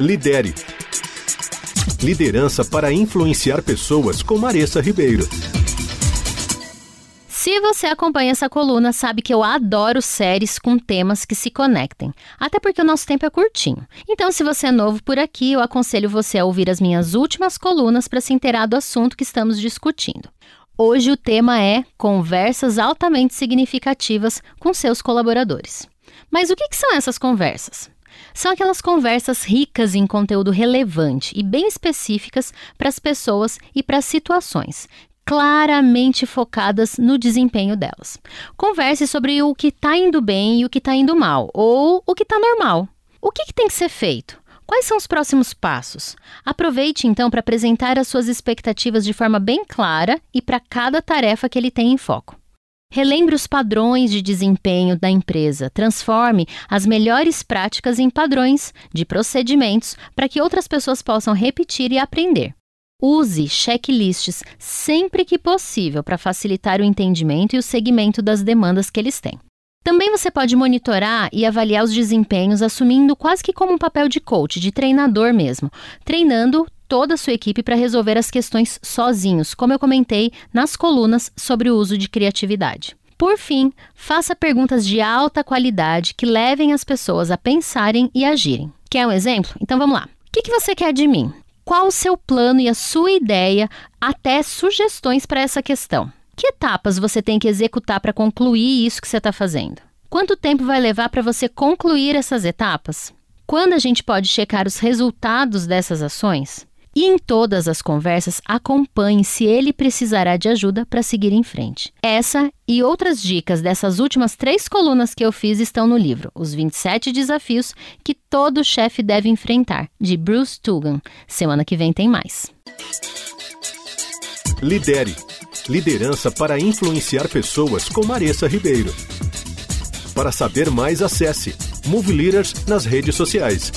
Lidere. Liderança para influenciar pessoas com Maressa Ribeiro. Se você acompanha essa coluna, sabe que eu adoro séries com temas que se conectem, até porque o nosso tempo é curtinho. Então, se você é novo por aqui, eu aconselho você a ouvir as minhas últimas colunas para se inteirar do assunto que estamos discutindo. Hoje o tema é conversas altamente significativas com seus colaboradores. Mas o que, que são essas conversas? São aquelas conversas ricas em conteúdo relevante e bem específicas para as pessoas e para as situações, claramente focadas no desempenho delas. Converse sobre o que está indo bem e o que está indo mal, ou o que está normal. O que, que tem que ser feito? Quais são os próximos passos? Aproveite então para apresentar as suas expectativas de forma bem clara e para cada tarefa que ele tem em foco. Relembre os padrões de desempenho da empresa, transforme as melhores práticas em padrões de procedimentos para que outras pessoas possam repetir e aprender. Use checklists sempre que possível para facilitar o entendimento e o segmento das demandas que eles têm. Também você pode monitorar e avaliar os desempenhos assumindo quase que como um papel de coach, de treinador mesmo, treinando toda a sua equipe para resolver as questões sozinhos, como eu comentei nas colunas sobre o uso de criatividade. Por fim, faça perguntas de alta qualidade que levem as pessoas a pensarem e agirem. Quer um exemplo? Então vamos lá. O que, que você quer de mim? Qual o seu plano e a sua ideia, até sugestões para essa questão? Que etapas você tem que executar para concluir isso que você está fazendo? Quanto tempo vai levar para você concluir essas etapas? Quando a gente pode checar os resultados dessas ações? E em todas as conversas, acompanhe se ele precisará de ajuda para seguir em frente. Essa e outras dicas dessas últimas três colunas que eu fiz estão no livro Os 27 Desafios que todo chefe deve enfrentar, de Bruce Tugan. Semana que vem tem mais. Lidere. Liderança para influenciar pessoas com Maressa Ribeiro. Para saber mais, acesse Move Leaders nas redes sociais.